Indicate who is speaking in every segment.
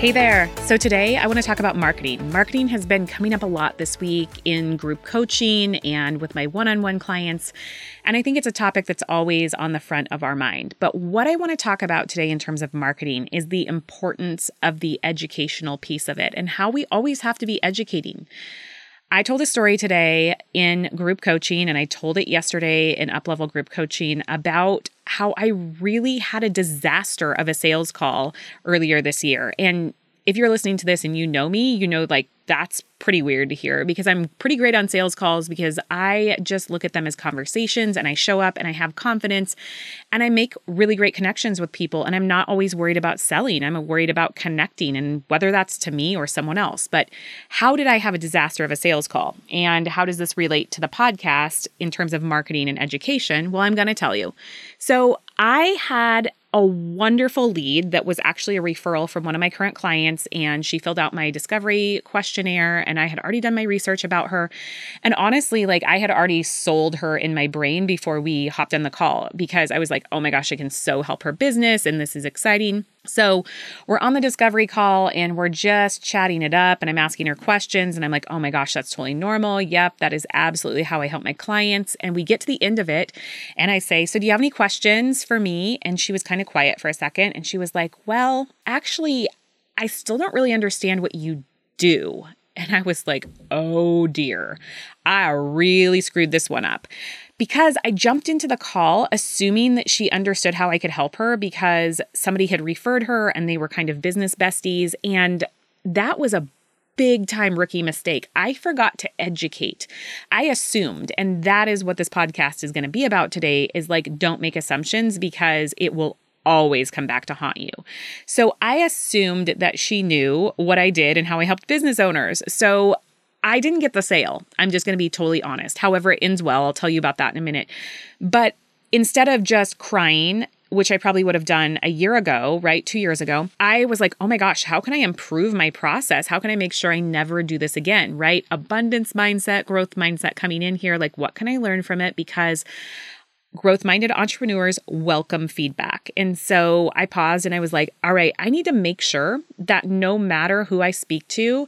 Speaker 1: Hey there. So, today I want to talk about marketing. Marketing has been coming up a lot this week in group coaching and with my one on one clients. And I think it's a topic that's always on the front of our mind. But what I want to talk about today in terms of marketing is the importance of the educational piece of it and how we always have to be educating. I told a story today in group coaching, and I told it yesterday in uplevel group coaching about how I really had a disaster of a sales call earlier this year. And if you're listening to this and you know me, you know, like that's pretty weird to hear because I'm pretty great on sales calls because I just look at them as conversations and I show up and I have confidence and I make really great connections with people. And I'm not always worried about selling, I'm worried about connecting and whether that's to me or someone else. But how did I have a disaster of a sales call? And how does this relate to the podcast in terms of marketing and education? Well, I'm going to tell you. So I had a wonderful lead that was actually a referral from one of my current clients. And she filled out my discovery questionnaire, and I had already done my research about her. And honestly, like I had already sold her in my brain before we hopped on the call because I was like, oh my gosh, I can so help her business, and this is exciting. So we're on the discovery call and we're just chatting it up, and I'm asking her questions, and I'm like, oh my gosh, that's totally normal. Yep, that is absolutely how I help my clients. And we get to the end of it, and I say, so do you have any questions for me? And she was kind of quiet for a second, and she was like, well, actually, I still don't really understand what you do. And I was like, oh dear, I really screwed this one up because I jumped into the call assuming that she understood how I could help her because somebody had referred her and they were kind of business besties. And that was a big time rookie mistake. I forgot to educate. I assumed, and that is what this podcast is going to be about today is like, don't make assumptions because it will always come back to haunt you. So I assumed that she knew what I did and how I helped business owners. So I didn't get the sale. I'm just going to be totally honest. However, it ends well. I'll tell you about that in a minute. But instead of just crying, which I probably would have done a year ago, right? Two years ago, I was like, oh my gosh, how can I improve my process? How can I make sure I never do this again, right? Abundance mindset, growth mindset coming in here. Like, what can I learn from it? Because growth minded entrepreneurs welcome feedback. And so I paused and I was like, all right, I need to make sure that no matter who I speak to,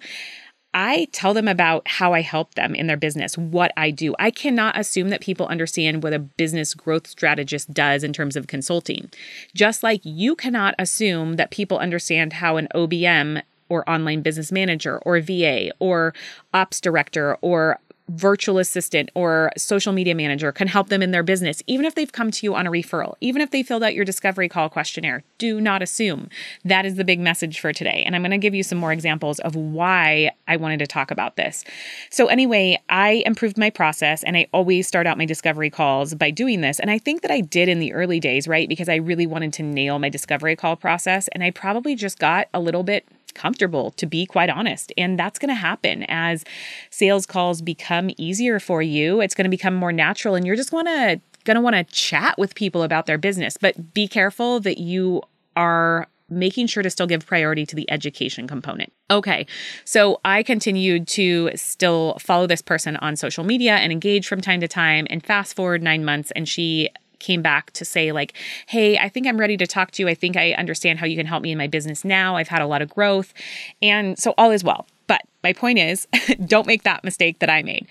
Speaker 1: I tell them about how I help them in their business, what I do. I cannot assume that people understand what a business growth strategist does in terms of consulting. Just like you cannot assume that people understand how an OBM or online business manager or VA or ops director or virtual assistant or social media manager can help them in their business, even if they've come to you on a referral, even if they filled out your discovery call questionnaire. Do not assume. That is the big message for today. And I'm going to give you some more examples of why I wanted to talk about this. So, anyway, I improved my process and I always start out my discovery calls by doing this. And I think that I did in the early days, right? Because I really wanted to nail my discovery call process. And I probably just got a little bit comfortable, to be quite honest. And that's going to happen as sales calls become easier for you. It's going to become more natural, and you're just want to going to want to chat with people about their business. But be careful that you are making sure to still give priority to the education component. Okay, so I continued to still follow this person on social media and engage from time to time. And fast forward nine months, and she came back to say, like, hey, I think I'm ready to talk to you. I think I understand how you can help me in my business now. I've had a lot of growth. And so all is well. But my point is, don't make that mistake that I made.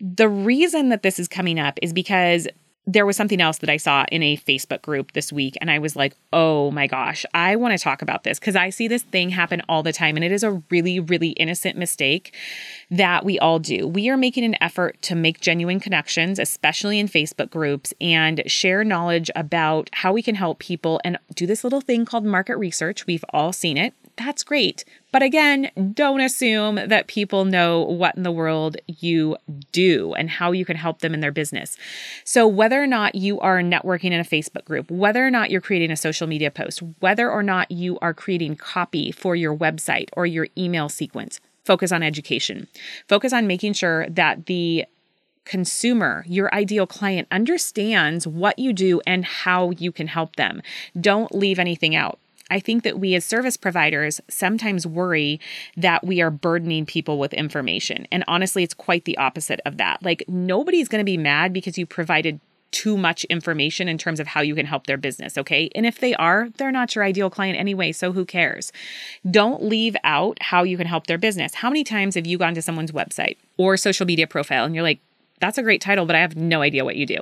Speaker 1: The reason that this is coming up is because there was something else that I saw in a Facebook group this week, and I was like, oh my gosh, I want to talk about this because I see this thing happen all the time, and it is a really, really innocent mistake that we all do. We are making an effort to make genuine connections, especially in Facebook groups, and share knowledge about how we can help people and do this little thing called market research. We've all seen it that's great. But again, don't assume that people know what in the world you do and how you can help them in their business. So, whether or not you are networking in a Facebook group, whether or not you're creating a social media post, whether or not you are creating copy for your website or your email sequence, focus on education. Focus on making sure that the consumer, your ideal client, understands what you do and how you can help them. Don't leave anything out. I think that we as service providers sometimes worry that we are burdening people with information. And honestly, it's quite the opposite of that. Like, nobody's going to be mad because you provided too much information in terms of how you can help their business, okay? And if they are, they're not your ideal client anyway, so who cares? Don't leave out how you can help their business. How many times have you gone to someone's website or social media profile and you're like, that's a great title, but I have no idea what you do?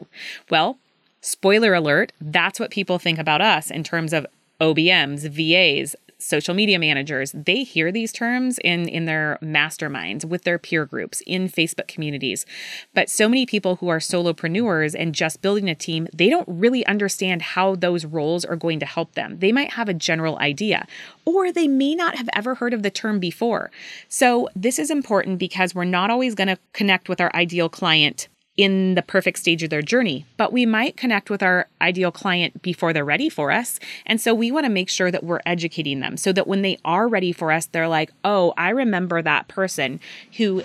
Speaker 1: Well, spoiler alert, that's what people think about us in terms of OBMs, VAs, social media managers, they hear these terms in in their masterminds with their peer groups in Facebook communities. But so many people who are solopreneurs and just building a team, they don't really understand how those roles are going to help them. They might have a general idea or they may not have ever heard of the term before. So, this is important because we're not always going to connect with our ideal client in the perfect stage of their journey, but we might connect with our ideal client before they're ready for us. And so we want to make sure that we're educating them so that when they are ready for us, they're like, oh, I remember that person who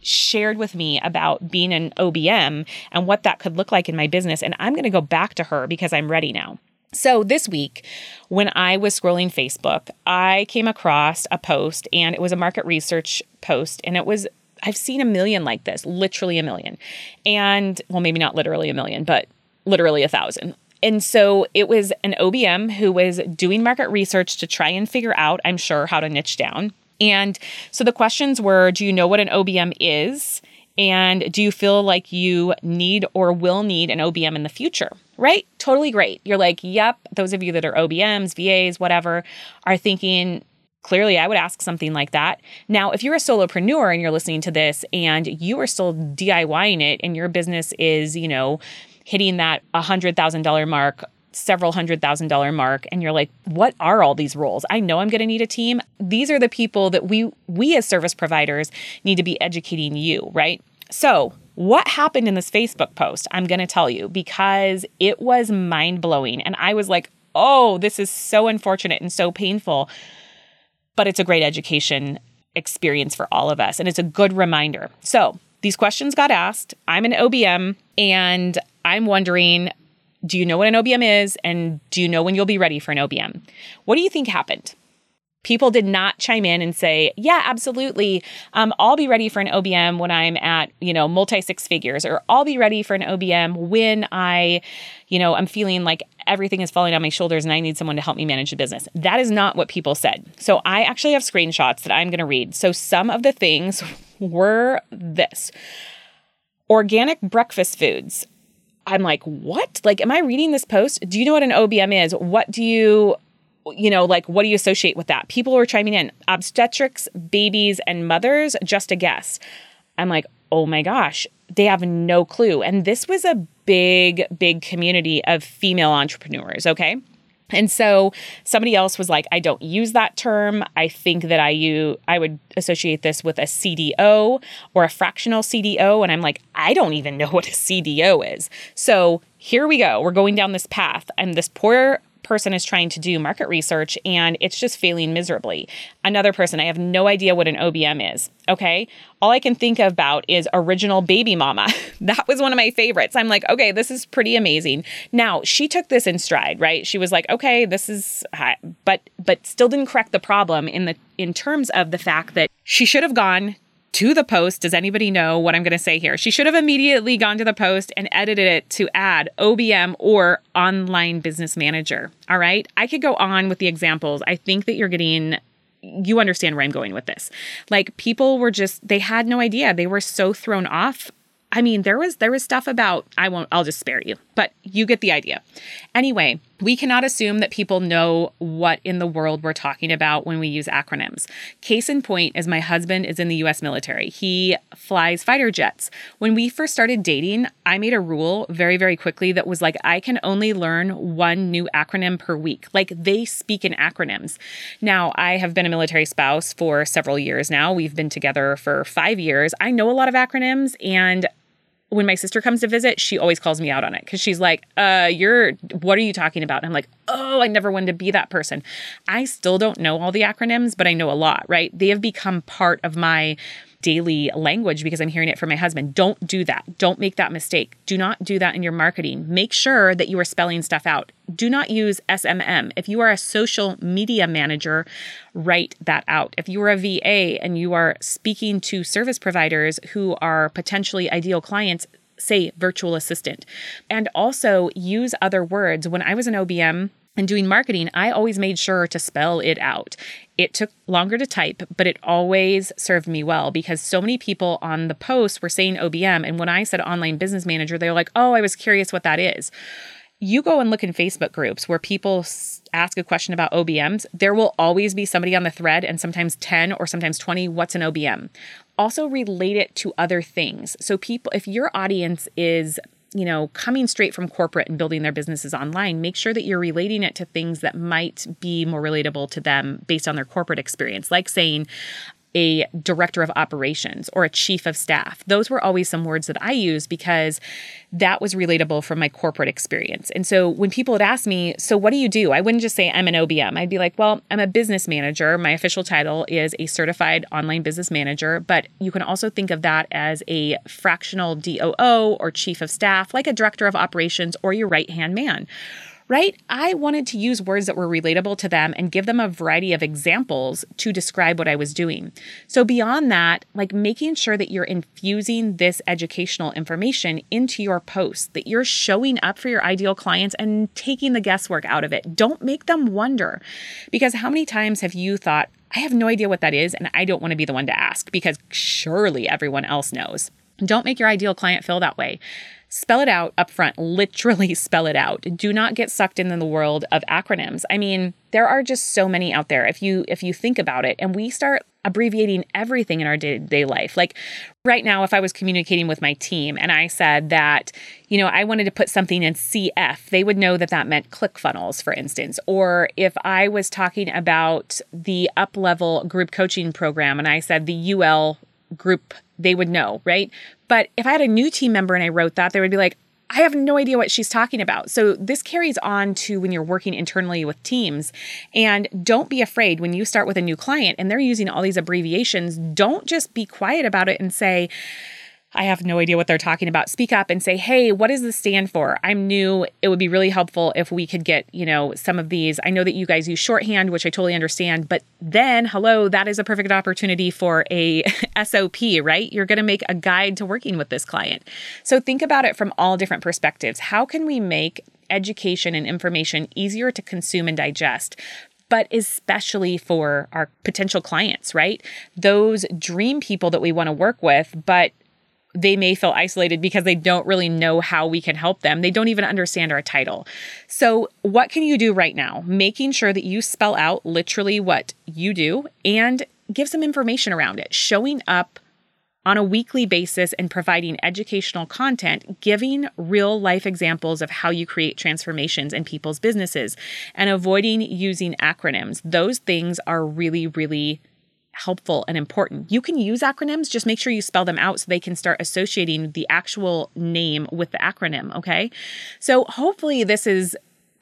Speaker 1: shared with me about being an OBM and what that could look like in my business. And I'm going to go back to her because I'm ready now. So, this week, when I was scrolling Facebook, I came across a post and it was a market research post and it was I've seen a million like this, literally a million. And well, maybe not literally a million, but literally a thousand. And so it was an OBM who was doing market research to try and figure out, I'm sure, how to niche down. And so the questions were Do you know what an OBM is? And do you feel like you need or will need an OBM in the future? Right? Totally great. You're like, yep, those of you that are OBMs, VAs, whatever, are thinking, Clearly, I would ask something like that. Now, if you're a solopreneur and you're listening to this and you are still DIYing it and your business is, you know, hitting that $100,000 mark several hundred thousand dollar mark and you're like what are all these roles? I know i'm going to need a team. These are the people that we we as service providers need to be educating you right? So what happened in this facebook post? I'm going to tell you because it was mind blowing and i was like oh this is so unfortunate and so painful but it's a great education experience for all of us. And it's a good reminder. So these questions got asked. I'm an OBM and I'm wondering do you know what an OBM is? And do you know when you'll be ready for an OBM? What do you think happened? People did not chime in and say, "Yeah, absolutely. Um, I'll be ready for an OBM when I'm at you know multi six figures, or I'll be ready for an OBM when I, you know, I'm feeling like everything is falling on my shoulders and I need someone to help me manage the business." That is not what people said. So I actually have screenshots that I'm going to read. So some of the things were this: organic breakfast foods. I'm like, what? Like, am I reading this post? Do you know what an OBM is? What do you you know, like what do you associate with that? People were chiming in obstetrics, babies, and mothers, just a guess. I'm like, oh my gosh, they have no clue. And this was a big, big community of female entrepreneurs, okay? And so somebody else was like, I don't use that term. I think that I use I would associate this with a CDO or a fractional CDO. And I'm like, I don't even know what a CDO is. So here we go. We're going down this path. And this poor person is trying to do market research and it's just failing miserably. Another person, I have no idea what an OBM is. Okay. All I can think about is original baby mama. that was one of my favorites. I'm like, okay, this is pretty amazing. Now, she took this in stride, right? She was like, okay, this is, but, but still didn't correct the problem in the, in terms of the fact that she should have gone to the post. Does anybody know what I'm going to say here? She should have immediately gone to the post and edited it to add OBM or online business manager. All right. I could go on with the examples. I think that you're getting you understand where I'm going with this. Like people were just they had no idea. They were so thrown off I mean, there was there was stuff about I won't I'll just spare you, but you get the idea. Anyway, we cannot assume that people know what in the world we're talking about when we use acronyms. Case in point is my husband is in the US military. He flies fighter jets. When we first started dating, I made a rule very very quickly that was like I can only learn one new acronym per week. Like they speak in acronyms. Now, I have been a military spouse for several years now. We've been together for 5 years. I know a lot of acronyms and when my sister comes to visit, she always calls me out on it because she's like, uh, you're, what are you talking about? And I'm like, oh, I never wanted to be that person. I still don't know all the acronyms, but I know a lot, right? They have become part of my daily language because I'm hearing it from my husband. Don't do that. Don't make that mistake. Do not do that in your marketing. Make sure that you are spelling stuff out. Do not use SMM. If you are a social media manager, write that out. If you are a VA and you are speaking to service providers who are potentially ideal clients, say virtual assistant. And also use other words. When I was an OBM, and doing marketing, I always made sure to spell it out. It took longer to type, but it always served me well because so many people on the post were saying OBM. And when I said online business manager, they were like, oh, I was curious what that is. You go and look in Facebook groups where people ask a question about OBMs, there will always be somebody on the thread and sometimes 10 or sometimes 20 what's an OBM. Also relate it to other things. So people if your audience is you know, coming straight from corporate and building their businesses online, make sure that you're relating it to things that might be more relatable to them based on their corporate experience, like saying, a director of operations or a chief of staff. Those were always some words that I used because that was relatable from my corporate experience. And so when people would ask me, So what do you do? I wouldn't just say I'm an OBM. I'd be like, Well, I'm a business manager. My official title is a certified online business manager, but you can also think of that as a fractional DOO or chief of staff, like a director of operations or your right hand man right? I wanted to use words that were relatable to them and give them a variety of examples to describe what I was doing. So, beyond that, like making sure that you're infusing this educational information into your posts, that you're showing up for your ideal clients and taking the guesswork out of it. Don't make them wonder. Because how many times have you thought, I have no idea what that is, and I don't want to be the one to ask because surely everyone else knows. Don't make your ideal client feel that way. Spell it out up front, literally spell it out. Do not get sucked into the world of acronyms. I mean, there are just so many out there if you if you think about it and we start abbreviating everything in our day-to-day life. Like right now if I was communicating with my team and I said that, you know, I wanted to put something in CF, they would know that that meant ClickFunnels for instance. Or if I was talking about the up level group coaching program and I said the UL group they would know, right? But if I had a new team member and I wrote that, they would be like, I have no idea what she's talking about. So this carries on to when you're working internally with teams. And don't be afraid when you start with a new client and they're using all these abbreviations, don't just be quiet about it and say, I have no idea what they're talking about. Speak up and say, hey, what does this stand for? I'm new. It would be really helpful if we could get, you know, some of these. I know that you guys use shorthand, which I totally understand, but then, hello, that is a perfect opportunity for a SOP, right? You're going to make a guide to working with this client. So think about it from all different perspectives. How can we make education and information easier to consume and digest but especially for our potential clients, right? Those dream people that we want to work with, but they may feel isolated because they don't really know how we can help them. They don't even understand our title. So, what can you do right now? Making sure that you spell out literally what you do and give some information around it, showing up on a weekly basis and providing educational content, giving real life examples of how you create transformations in people's businesses, and avoiding using acronyms. Those things are really, really helpful and important. You can use acronyms, just make sure you spell them out so they can start associating the actual name with the acronym, okay? So hopefully this is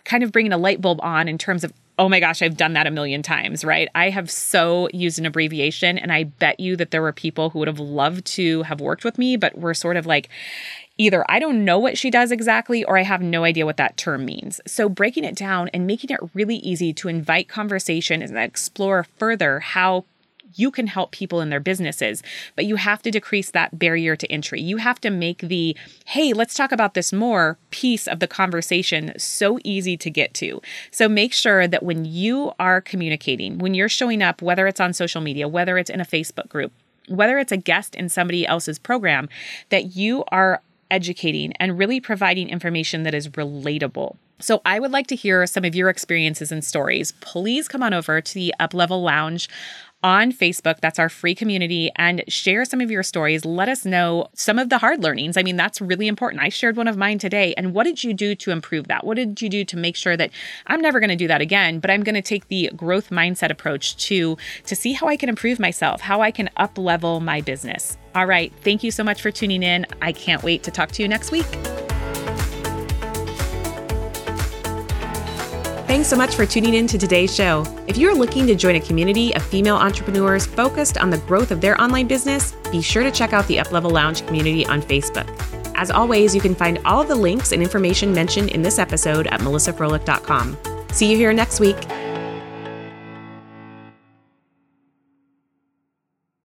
Speaker 1: kind of bringing a light bulb on in terms of oh my gosh, I've done that a million times, right? I have so used an abbreviation, and I bet you that there were people who would have loved to have worked with me, but were sort of like, either I don't know what she does exactly, or I have no idea what that term means. So, breaking it down and making it really easy to invite conversation and explore further how you can help people in their businesses, but you have to decrease that barrier to entry. You have to make the, hey, let's talk about this more piece of the conversation so easy to get to. So make sure that when you are communicating, when you're showing up, whether it's on social media, whether it's in a Facebook group, whether it's a guest in somebody else's program, that you are educating and really providing information that is relatable. So, I would like to hear some of your experiences and stories. Please come on over to the Up Level Lounge on Facebook. That's our free community and share some of your stories. Let us know some of the hard learnings. I mean, that's really important. I shared one of mine today. And what did you do to improve that? What did you do to make sure that I'm never going to do that again, but I'm going to take the growth mindset approach to to see how I can improve myself, how I can up level my business. All right, thank you so much for tuning in. I can't wait to talk to you next week. Thanks so much for tuning in to today's show. If you're looking to join a community of female entrepreneurs focused on the growth of their online business, be sure to check out the Uplevel Lounge community on Facebook. As always, you can find all of the links and information mentioned in this episode at melissafroehlich.com. See you here next week.